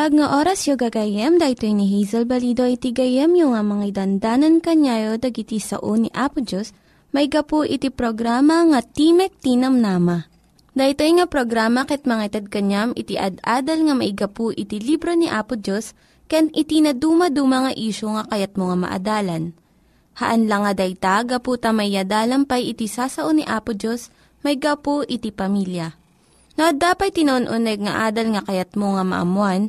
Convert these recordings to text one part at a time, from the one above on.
Naimbag nga oras yung gagayem, dahil ni Hazel Balido iti gayem yung nga mga dandanan kanyayo dagiti sao ni Apo Diyos, may gapu iti programa nga Timek Tinam Nama. Dahil nga programa ket mga itad kanyam iti ad-adal nga may gapu iti libro ni Apo Diyos, ken iti na dumaduma nga isyo nga kayat mo nga maadalan. Haan lang nga dayta, gapu tamay pay iti sasao ni Apo Diyos, may gapu iti pamilya. No, dapat tinon-uneg nga adal nga kayat mo nga maamuan,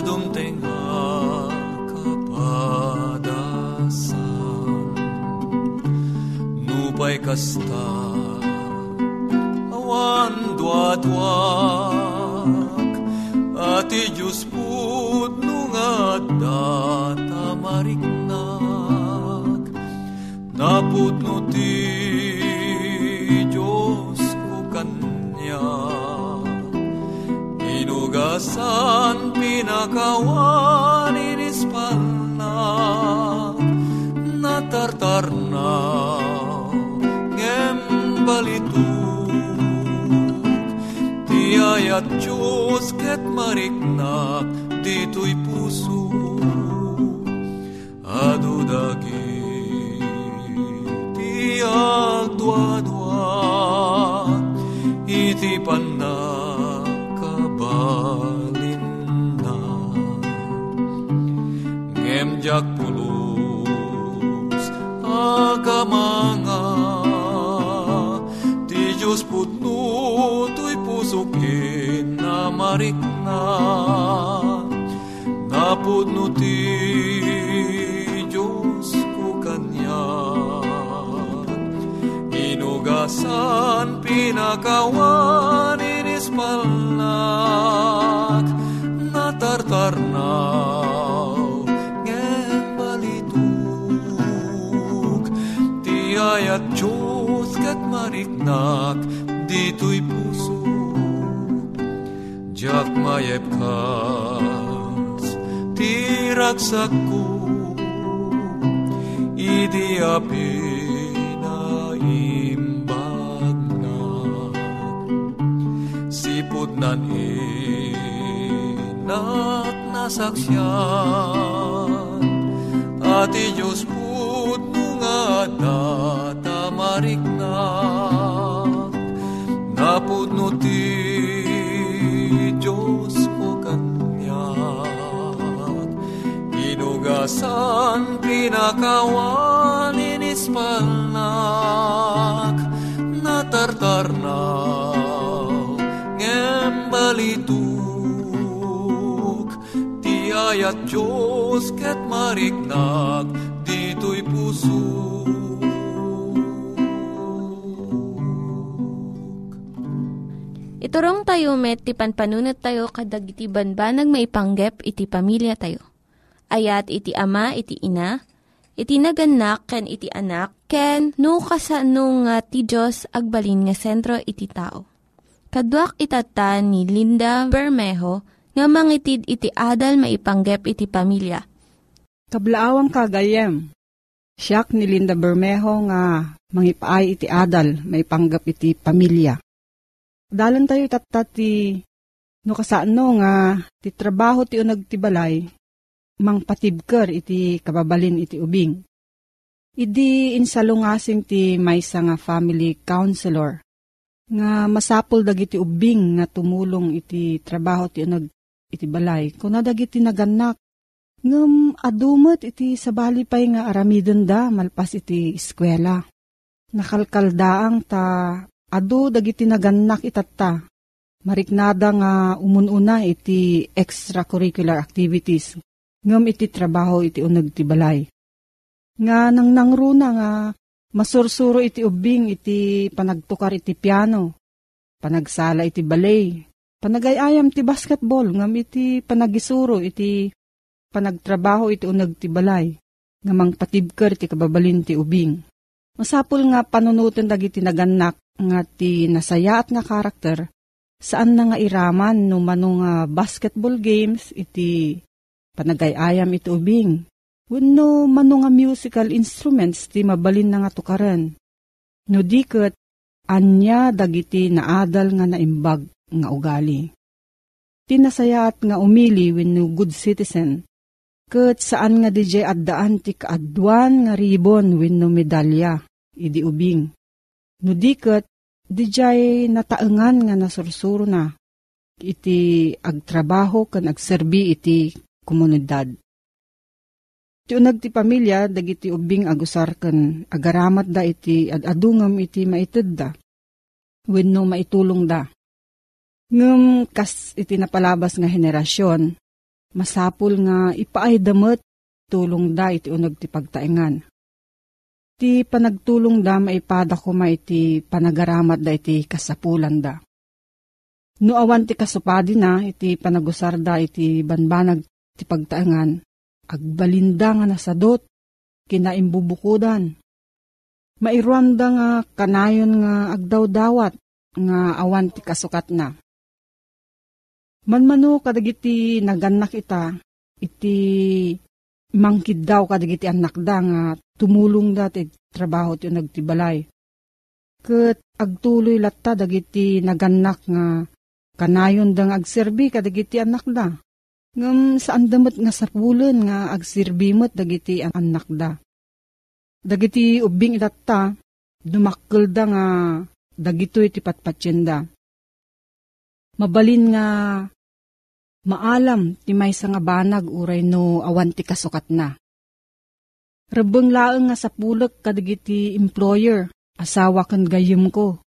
adum tenga kapadasan. Nupay kasta awan duadwak ati Diyos put nungat data mariknak. Naput no ti Diyos ko kanya. Inugasan pinakawan inispalna natartar na ngem balituk tiayat Diyos ket mariknak dito'y puso adu dagi ti agdwa-dwa iti panakabalinna agamanga ti Diyos putno to'y pusukin na marikna napudno ti Diyos ko kanya inugasan pinakawan mariknak dito'y puso jak mayep kas tiragsak ko idi api na imbag na sipod nan inak nasaksyan ati Diyos put nga data mariknak inugasan pinakawan inispalnak natartarnaw ngem balituk ti ayat Diyos ket mariknag dito'y puso. Iturong tayo met, ti panpanunat tayo kadag iti banbanag maipanggep iti pamilya tayo. Ayat iti ama, iti ina, iti naganak, ken iti anak, ken no, kasano nga ti Diyos agbalin nga sentro iti tao. Kaduak itata ni Linda Bermejo nga mangitid iti adal maipanggep iti pamilya. Kablaawang kagayem, siyak ni Linda Bermejo nga mangipaay iti adal maipanggap iti pamilya. Dalan tayo tatat ti no kasano nga ti trabaho ti unag ti balay mang patibker iti kababalin iti ubing. Idi insalungasing ti maysa nga family counselor nga masapol dagiti ubing nga tumulong iti trabaho ti unag iti balay. Kuna dagiti naganak ngem adumet iti sabali pay nga aramidon da malpas iti eskwela. Nakalkaldaang ta adu dagiti naganak itatta. Mariknada nga umununa iti extracurricular activities. Ngem iti trabaho iti unag ti balay. Nga nang nangruna nga Masursuro iti ubing iti panagtukar iti piano, panagsala iti balay, panagayayam ti basketball, ngam iti panagisuro iti panagtrabaho iti unag ti balay, ngamang patibker ti kababalin ti ubing. Masapul nga panunutin dagiti naganak nga ti nasaya nga karakter, saan na nga iraman no nga basketball games iti panagayayam iti ubing Wenno mano nga musical instruments ti mabalin na nga tukaran. No diket, anya dagiti naadal nga naimbag nga ugali. Tinasayaat nga umili wenno good citizen. Ket saan nga DJ addaan ti kaadwan nga ribon wenno medalya, idi ubing. No diket, DJ nataengan nga nasursuro na iti agtrabaho kan agserbi iti komunidad. Ti unag ti pamilya, dagiti ubing agusar ken agaramat da iti adadungam iti maited da. Wenno maitulong da. Ngem kas iti napalabas nga henerasyon, masapul nga ipaay damet tulong da iti unag ti pagtaengan. Ti panagtulong da maipada ko ma iti panagaramat da iti kasapulan da. No awan ti kasupadi na iti panagusar da iti banbanag ti pagtaengan, agbalinda nga nasadot, kinaimbubukudan. Mairuanda nga kanayon nga agdaw-dawat nga awan ti kasukat na. Manmano kadagiti naganak ita, iti mangkid daw kadagiti anak da nga tumulong da ti trabaho ti nagtibalay. Kat agtuloy latta dagiti naganak nga kanayon da nga agserbi kadagiti anak da. Ngam saan damat nga sapulan nga agsirbimot dagiti ang anak da. Dagiti ubing itatta, dumakkel da nga dagitoy ti patpatsenda. Mabalin nga maalam ti may nga banag uray no awan ti kasukat na. Rabang laeng nga sapulak kadagiti employer, asawa kan gayem ko.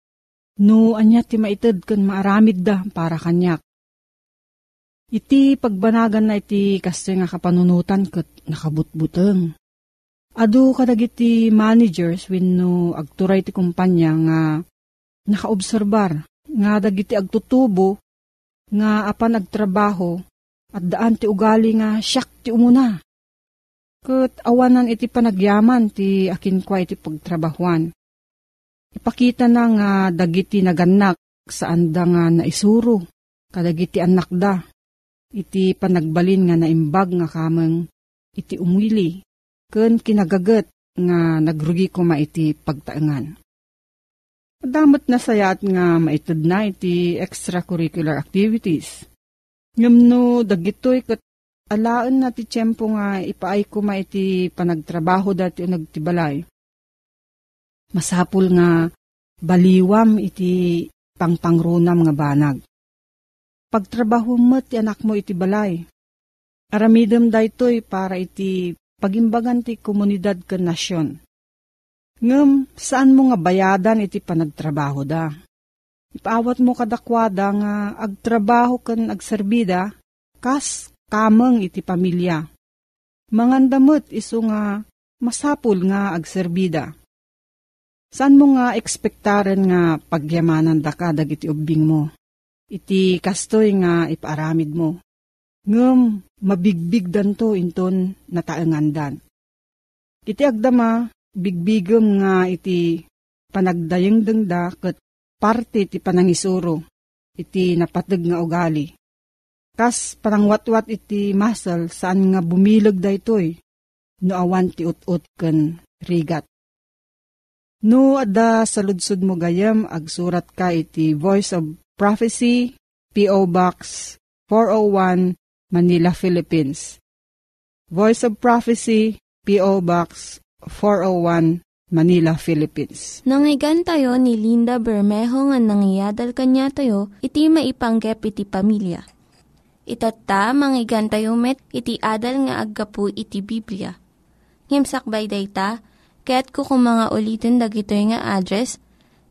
No anya ti maited kan maaramid da para kanyak Iti pagbanagan na iti kasi nga kapanunutan kat nakabutbuteng. Adu kadagiti managers wenno agturay ti kumpanya nga nakaobserbar nga dagiti agtutubo nga apan agtrabaho at daan ti ugali nga siyak ti umuna. Kat awanan iti panagyaman ti akin kwa iti pagtrabahuan. Ipakita na nga dagiti naganak saan da nga naisuro kadagiti anak da iti panagbalin nga naimbag nga kameng iti umwili, ken kinagagat nga nagrugi ko ma iti pagtaengan. Damot na sayat nga maitid na iti extracurricular activities. Ngam no dagitoy kat alaan na ti tiyempo nga ipaay ko ma iti panagtrabaho dati nagtibalay. Masapul nga baliwam iti pangpangrunam nga banag pagtrabaho mo ti anak mo iti balay. Aramidem daytoy para iti pagimbagan ti komunidad ken nasyon. Ngem, saan mo nga bayadan iti panagtrabaho da? Ipaawat mo kadakwada nga agtrabaho ken agserbida, kas kameng iti pamilya. Mangandamot iso nga masapul nga agserbida. San mo nga ekspektaren nga pagyamanan da ka dagiti ubing mo? Iti kastoy nga ipaaramid mo. Ngem, mabigbig danto inton nataengandan. Iti agdama, bigbigem nga iti panagdayeng dengda ket parte ti panangisuro, iti napateg nga ugali. Kas panangwatwat iti masal saan nga bumilag da itoy, no awan ti ut-ut ken rigat. No adda sa ludsud mo gayam agsurat ka iti Voice of Prophecy, P.O. Box 401, Manila, Philippines. Voice of Prophecy, P.O. Box 401, Manila, Philippines. Nangyigan tayo ni Linda Bermejo nga nangyadal kanya tayo, iti maipanggep iti pamilya. Itatta, manggigan tayo met, iti adal nga aggapu iti Biblia. Ngimsakbay day ta, kaya't kukumanga ulitin dagito nga address,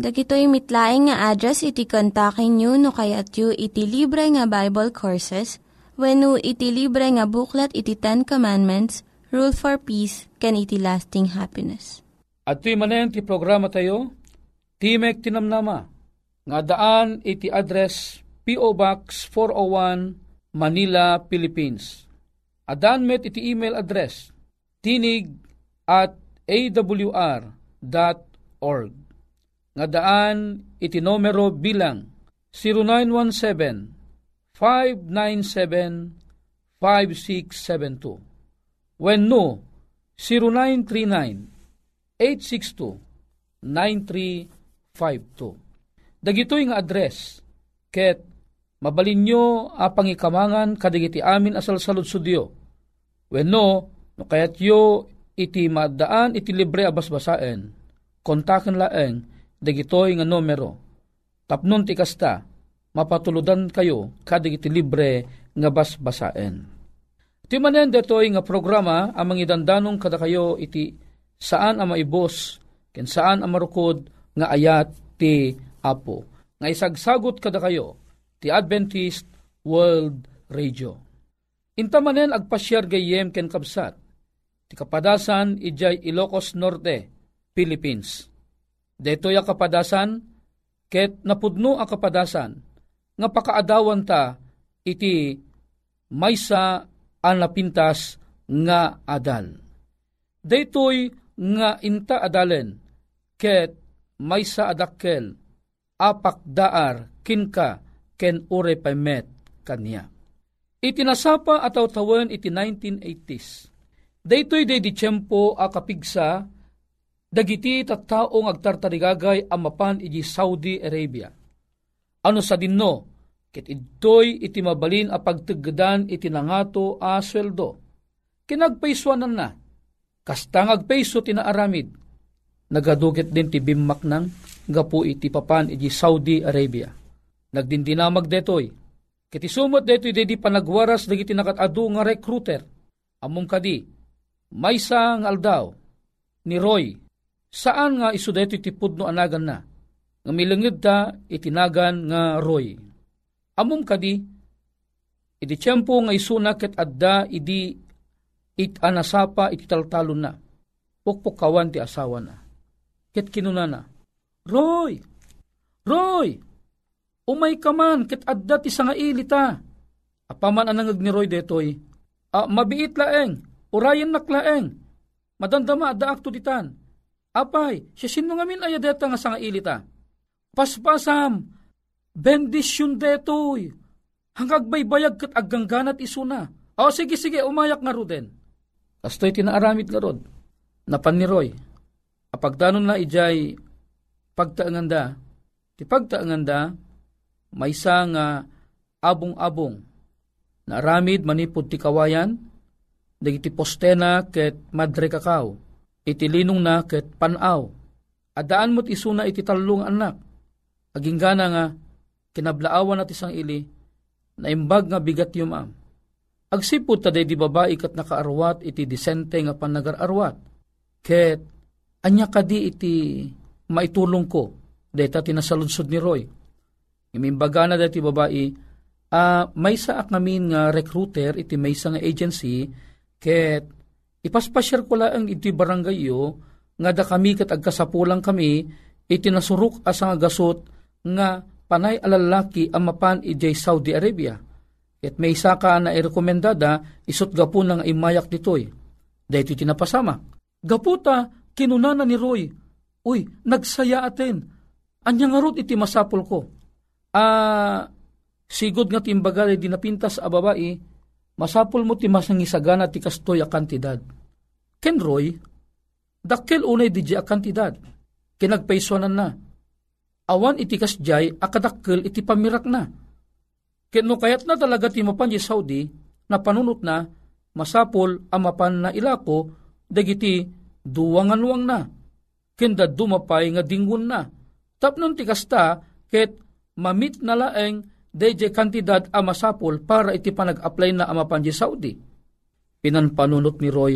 Dagitoy mitlaing nga address iti kontakin nyo no kayat yu iti libre nga Bible Courses when iti libre nga buklat iti Ten Commandments, Rule for Peace, can iti lasting happiness. At tuy manen ti programa tayo, Timek Tinamnama, nga daan iti address P.O. Box 401, Manila, Philippines. Adan met iti email address tinig at awr.org. Nga daan iti numero bilang 0917-597-5672. When no, 0939-862-9352. Dagitoy nga address, ket mabalin nyo apang ikamangan kadigiti amin asal salud sudyo. When no, no kayat yo iti madaan iti libre abasbasaen, kontaken laeng dagitoy nga numero. Tapnon ti kasta, mapatuludan kayo kadig iti libre nga basbasaen. Ti manen detoy nga programa amang idandanong kada kayo iti saan ang maibos ken saan ang marukod nga ayat ti Apo. Nga isagsagot kada kayo ti Adventist World Radio. Inta manen agpasyar gayem ken kabsat. Ti kapadasan ijay Ilocos Norte, Philippines. Detoy a kapadasan ket napudno a kapadasan nga pakaadawan ta iti maysa ang napintas nga adal. Daytoy nga inta adalen ket maysa adakkel apak daar kinka ken ure paymet kanya. Itinasapa ataw tawen iti 1980s. Daytoy day di tiyempo a kapigsa dagiti tattaong agtartarigagay amapan iti Saudi Arabia. Ano sa dinno, ket idtoy iti mabalin a pagtagdan iti nangato a sweldo. Kinagpaiswanan na, kastang agpaiso tinaaramid, nagaduget din ti bimmak nang gapu iti papan iti Saudi Arabia. Nagdindinamag detoy, kiti sumot detoy dedi panagwaras dagiti nakatadu nga recruiter, among kadi, maysa nga aldaw, ni Roy, saan nga iso detoy ti pudno anagan na, nga milengid ta itinagan nga Roy. Amom kadi, iti tiyempo nga isuna ket adda idi it anasapa iti taltalon na, pukpukawan ti asawa na. Ket kinunana, Roy! Roy! Umay ka man, ket adda ti sanga ilita. Apaman anangag ni Roy detoy, ah, mabiit laeng, urayan naklaeng, madandama adda akto ditan. Apay, siya sino ngamin ayadeta nga sanga ilita. Paspasam, bendisyon detoy, hanggang baybayag kat agangganat isuna. O sige sige, umayak nga ruden. Kastoy tinaaramid nga rod, napan ni Roy. Apagdanon na ijay pagtaanganda, ti pagtaanganda, may nga abong-abong, na aramid manipod ti kawayan, dagiti postena ket madre kakao, iti linong na ket panaw. Adaan mo't isuna iti talong anak. Aging gana nga, kinablaawan at isang ili, na imbag nga bigat yung am. Agsipod taday di babae kat nakaarwat iti disente nga panagararwat. Ket, anya kadi iti maitulong ko, deta tinasaludsod ni Roy. Imimbaga na dati babae, uh, may sa ngamin nga recruiter iti may nga agency, ket ipaspasyar ko lang iti barangay yo, nga da kami kat agkasapulang kami, iti nasuruk asa nga gasot nga panay alalaki ang mapan ijay Saudi Arabia. Ket may isa ka na irekomendada, isot gapo nga imayak ditoy. Dahito tinapasama. Gaputa, kinunana ni Roy, Uy, nagsaya atin. Anya nga rot iti masapol ko. Ah, sigod nga timbagal di napintas a babae, masapol mo ti masangisagana ti kastoy a kantidad. Ken Roy, dakkel unay di a kantidad. Kinagpaiswanan na. Awan iti kasjay akadakkel iti pamirak na. Ken no kayat na talaga ti mapan Saudi, na panunot na, masapol amapan na ilako, dagiti duwangan-wang na kenda dumapay nga dingun na. Tapnon ti kasta, ket mamit na laeng DJ kantidad a masapol para iti panag-apply na amapan di Saudi. Pinanpanunot ni Roy,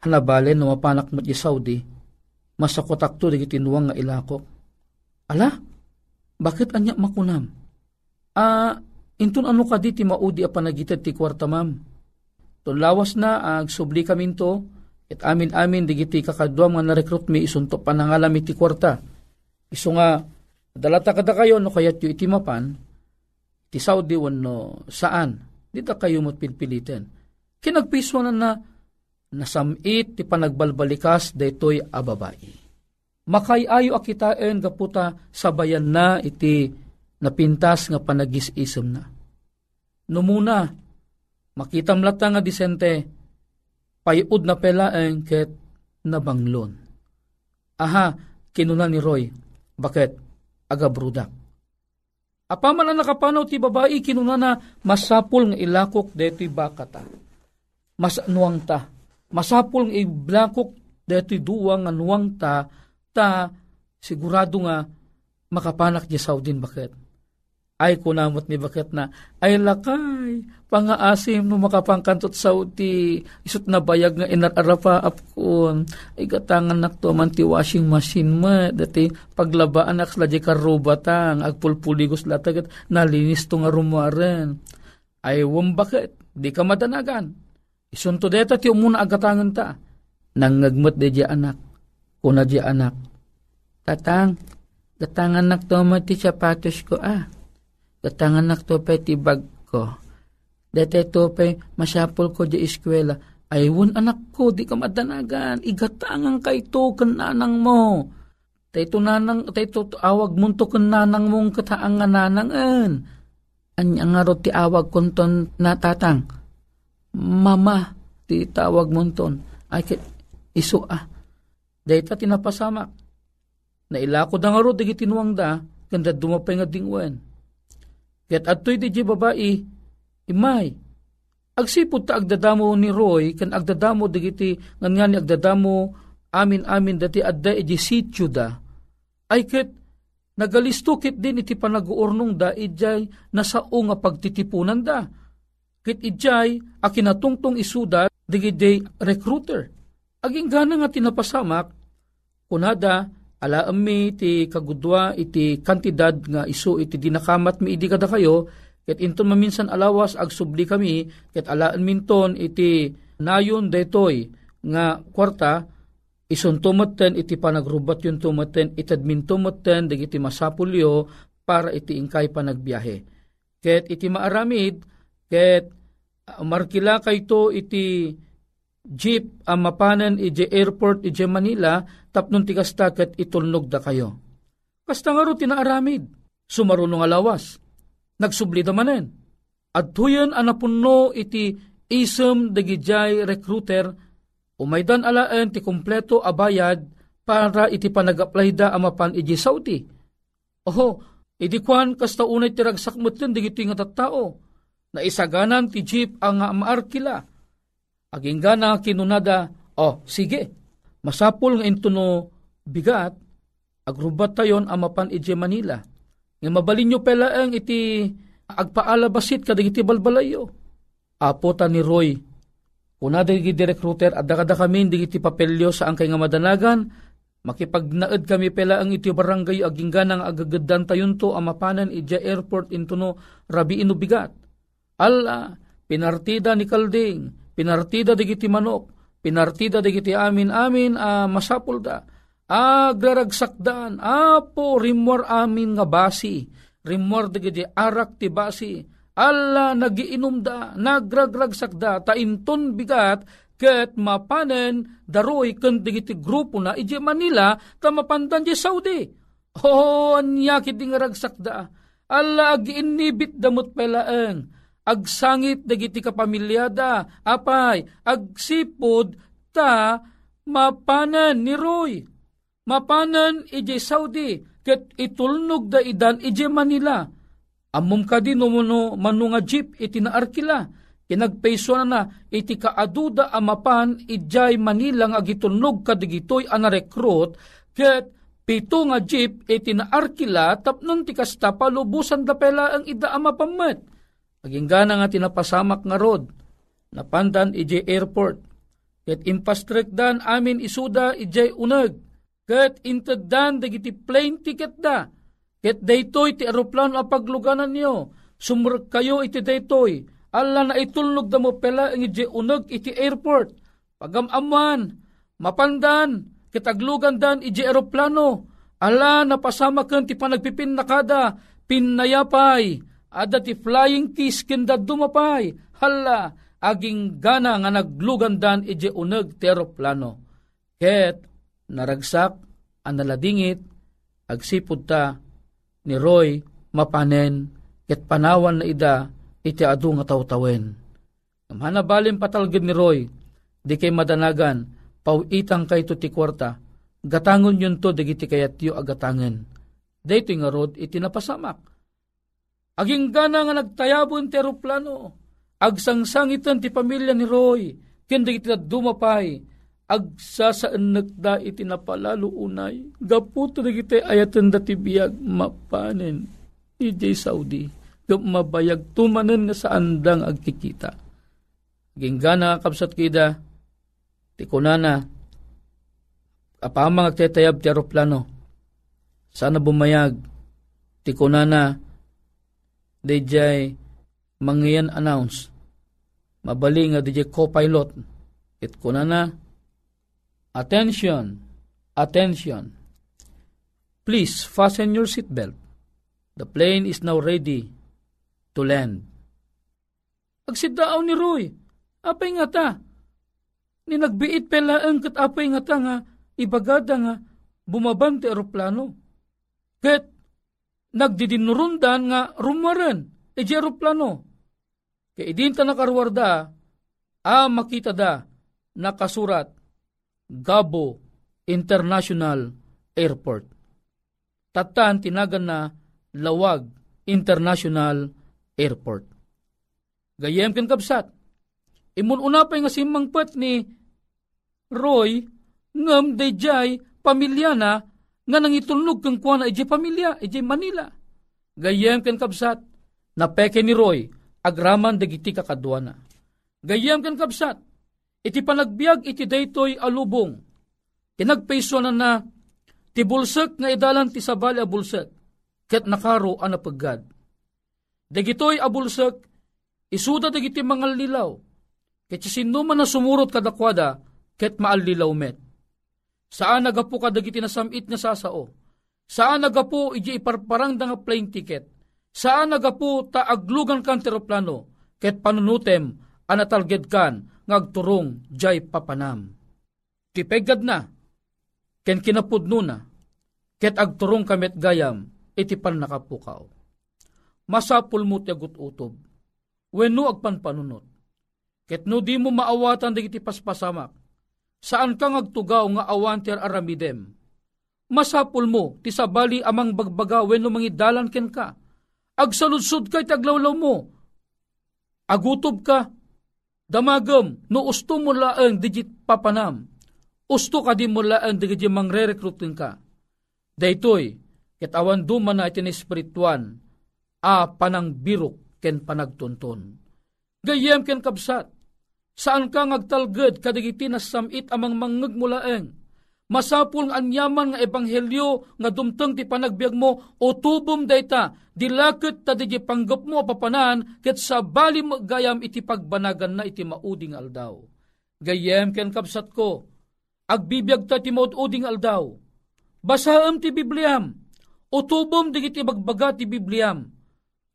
hanabalen no mapanak mo di Saudi, masakotak to di tinuwang nga ilako. Ala, bakit anya makunam? Ah, intun ano ka di ti maudi a panagitad ti kwarta mam? Tunlawas na ag subli kaminto, It amin-amin digiti kakadwa nga na-recruit mi isunto panangalam iti kwarta. Iso nga, dalata kada kayo no kayat yu iti mapan, ti Saudi no saan, dita kayo mo't pilpilitin. Kinagpiso na na, nasamit ti panagbalbalikas daytoy ababai. Makayayo akitain gaputa sabayan na iti napintas nga panagis-isem na. Numuna, makita mlata nga disente, payud na pelaeng ket nabanglon. Aha, kinuna ni Roy, bakit? Aga brudak. Apaman na nakapanaw ti babae, kinuna na masapul nga ilakok deti bakata. Mas nuwang ta. Masapul nga iblakok deti duwang nga nuwang ta, ta sigurado nga makapanak di Saudin bakit? ay kunamot ni bakit na, ay lakay, pangaasim no makapangkantot sa uti, isot na bayag nga inararapa apkon, ay gatangan nak to man ti washing machine mo, dati paglabaan nak sila di karubatang, agpulpuligos latagat, nalinis to nga rumaren. Ay wam bakit, di ka madanagan. Isunto deta ti umuna agatangan ta, nangagmat de di anak, kuna di anak. Tatang, gatangan nak to ti sapatos ko ah Katanganak to pa ti bag ko. Dete to pa masapol ko di eskwela. Aywon anak ko, di ka madanagan. Igatangan ka ito kananang mo. Tayto nanang, tayto awag mo to kananang mong kataangan nanangan. Anya nga ro ti awag konton natatang. Mama, ti tawag mo ton. Ay, iso ah. Dahita tinapasamak. Nailako da nga ro, digi tinuwang da, ganda dumapay nga dingwen Ket adtoy di babae, imay. Agsipod ta agdadamo ni Roy, kan agdadamo digiti ngan nga ni agdadamo amin-amin dati adda iti sityo da. Ay ket nagalistukit din iti panaguurnong da ijay nasao nga pagtitipunan da. Ket ijay akinatungtong isuda digiti recruiter. Aging gana nga tinapasamak, kunada alaam mi ti kagudwa iti kantidad nga iso iti dinakamat mi idi kada kayo ket inton maminsan alawas ag subli kami ket alaan minton iti nayon detoy nga kwarta ison tumotten iti panagrubat yung tumotten itadmin tumotten dagiti masapulyo para iti ingkay panagbiyahe. Ket iti maaramid ket markila kayto iti jeep ang mapanan ije airport ije Manila tapnon ti kasta ket itulnog da kayo. Kasta nga ro tinaaramid, sumarunong alawas, nagsubli da manen. At tuyan anapunno iti isem dagijay recruiter, umaydan alaan ti kompleto abayad para iti panag-apply da amapan iji Saudi. Oho, idi kwan kasta unay ti ragsakmot yun digiti nga tattao, na isaganan ti jeep ang maarkila, Aging gana kinunada, oh, sige, masapul nga into no bigat, agrubat tayon amapan ije Manila. Nga mabalin nyo pela ang iti agpaalabasit kadag iti balbalayo. Apo ta ni Roy, kuna dagi direct router at dakada kami iti papelyo sa angkay nga madanagan, makipagnaed kami pela ang iti barangay aging ganang agagadan tayon to amapanan ija airport into no rabi ino bigat. Alla, pinartida ni Kalding, pinartida digiti manok, pinartida digiti amin amin a uh, masapul da. Agraragsakdan, apo rimor amin nga basi, rimor digiti arak ti basi, alla nagiinom da, nagragragsak da, tainton bigat, ket mapanen daroy ken digiti grupo na ije Manila ta mapandan di Saudi. Oh, anya kiti nga ragsak da. Alla agi inibit damot pelaeng agsangit dagiti kapamilyada, apay, agsipod ta mapanan ni Roy. Mapanan ije Saudi, ket itulnog da idan ije Manila. Amom ka din no manunga jeep iti naarkila. Kinagpaiso na na iti kaaduda amapan ijay Manila nga agitulnog kadigitoy anarekrut ket pito nga jeep iti naarkila tapnon ti kasta palubusan da pela ang ida amapamet Aging gana nga tinapasamak nga rod, napandan ije airport. Ket impastrek dan amin isuda ije uneg. Ket inteddan dagiti plane ticket da. Ket daytoy ti aeroplano a pagluganan niyo. Sumrek kayo iti daytoy. Alla na itulnog da mo pela ang ije uneg iti airport. Pagamaman, mapandan, kitaglugan dan ije aeroplano. Ala napasamakan ti panagpipin nakada, pinayapay, Ada ti flying kiss kenda dumapay. Hala, aging gana nga naglugandan ije uneg teroplano. Ket naragsak ang naladingit, agsipod ta ni Roy mapanen, ket panawan na ida iti adu nga tawtawen. Hanabalin patalgid ni Roy, di kay madanagan, pauitang kay to ti kwarta, gatangon yun to digiti kayat yu agatangen. Dito nga rod iti napasamak Aging gana nga nagtayabon ti aeroplano. Agsangsangitan ti pamilya ni Roy. Kindi iti dumapay. Agsasaan da iti napalalo unay. Gaputo na kita ayatan da ti biyag mapanen. EJ Saudi. Mabayag tumanen nga sa andang agkikita. Aging gana kapsat kida. Ti kunana. Apamang agtetayab ti aeroplano. Sana bumayag. Ti kunana DJ mangyan announce mabali nga DJ co-pilot it kuna na attention. Attention. Please fasten your seatbelt. The plane is now ready to land. Agsidaaw ni Roy. Apay nga ta. Ni nagbiit pela ang kat apay nga ta nga ibagada nga bumabante aeroplano. Ket nagdidinurundan nga rumaren, e aeroplano. Kaya idinta nakarwarda, a makita da, nakasurat, Gabo International Airport. Tatan tinagan na Lawag International Airport. Gayem ken kapsat. Imun una pa nga simangpet ni Roy ngam dayjay pamilya na nga nangitulnog kang kuha na pamilya, ije Manila. Gayem ken kabsat, napeke ni Roy, agraman dagiti kakadwana. Gayem ken kabsat, iti panagbiag iti daytoy alubong. Kinagpaiso na na, ti bulsek nga idalan ti sabali a bulsek, ket nakaro ang napaggad. Dagitoy abulsek, isuda dagiti mga lilaw, ket sino man na sumurot kadakwada, ket maalilaw met Saan nagapo kadagiti nasamit nga sasao? Saan nagapo iji iparparang nga plane ticket? Saan nagapo ta aglugan kan teroplano? Ket panunutem anatalged kan ngagturong jay papanam. Tipegad na, ken kinapudno na, ket agturong kamet gayam, iti pan nakapukaw. Masapul mo ti agut utob, wenno agpan panunot. Ket no di mo maawatan digiti paspasamak, saan ka ngagtugaw nga awan ti aramidem. Masapul mo, ti sabali amang bagbagawen no mangidalan ken ka. Agsaludsud kay taglawlaw mo. Agutob ka, Damagam, no usto mo laang digit papanam, usto ka di mo laang digit mangre-recruiting ka. Daytoy, ket awan duman na itin espirituan, a panang birok ken panagtunton. Gayem ken kabsat, saan ka ngagtalged kadigiti na samit amang mangeg mulaeng, masapul nga anyaman nga ebanghelyo nga dumteng ti panagbiag mo o tubom dayta dilakit ta di panggap mo papanan ket sa bali gayam iti pagbanagan na iti mauding aldaw. Gayem ken kapsat ko, agbibiyag ta ti mauding aldaw. Basaam ti Bibliam, o tubom di iti bagbaga ti Bibliam.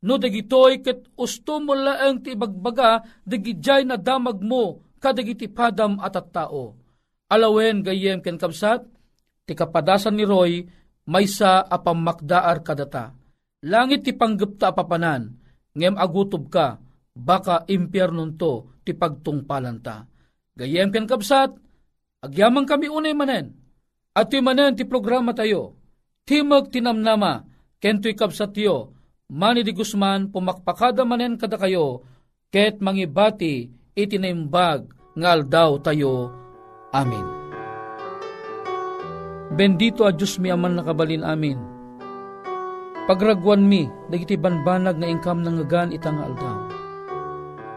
No dagitoy ket usto mo laeng ti bagbaga dagijay na damag mo kadagiti padam at tao Alawen gayem ken kapsat, ti kapadasan ni Roy, may sa apamakdaar kadata. Langit ti panggapta apapanan, ngem agutob ka, baka impyernon to ti pagtungpalan ta. Gayem ken kapsat, agyamang kami unay manen, at manen ti programa tayo, timag tinamnama, kento'y kapsat yo, Mani di Guzman, pumakpakada manen kada kayo, ket mangibati itinaimbag ngal daw tayo Amen. Bendito a Diyos mi aman nakabalin amin. Pagragwan mi, dagiti banbanag nga ingkam nang ngagan itang aldaw.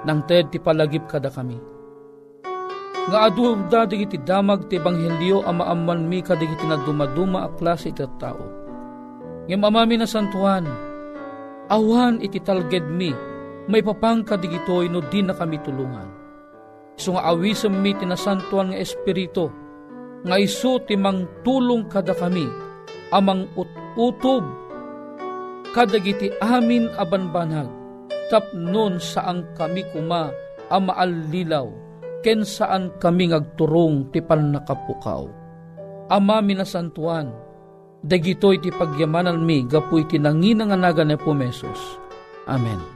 Nang ted ti palagip kada kami. Nga aduda dagiti damag ti ebanghelyo ama amman mi kadagiti na dumaduma a klase iti tao. Ngem amami na santuan, awan iti talged mi, may papang kadigitoy no di na kami tulungan So nga awisam mi tinasantuan nga espiritu, nga iso timang tulong kada kami, amang ut-utob, kadagiti amin abanbanag, tapnon saan kami kuma ama allilaw, ken saan kami ngagturong ti nakapukaw. Ama minasantuan, dagitoy ti pagyamanan mi, gapuy ti nanginanganaga na pumesos. Amen.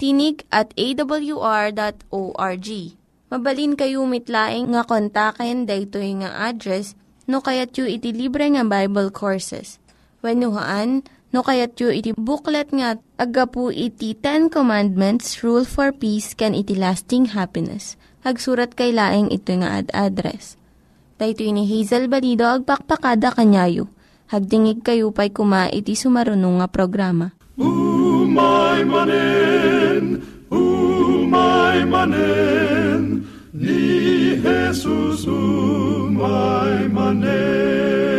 tinig at awr.org. Mabalin kayo mitlaing nga kontaken daytoy nga address no kayat yu iti libre nga Bible Courses. When no kayat yu iti booklet nga agapu iti Ten Commandments, Rule for Peace, can iti lasting happiness. Hagsurat kay laing ito nga ad address. Daytoy ni Hazel Balido agpakpakada kanyayo. Hagdingig kayo pa'y kuma iti sumarunong nga programa. Umay manen, umay manen, ni Jesus umay manen.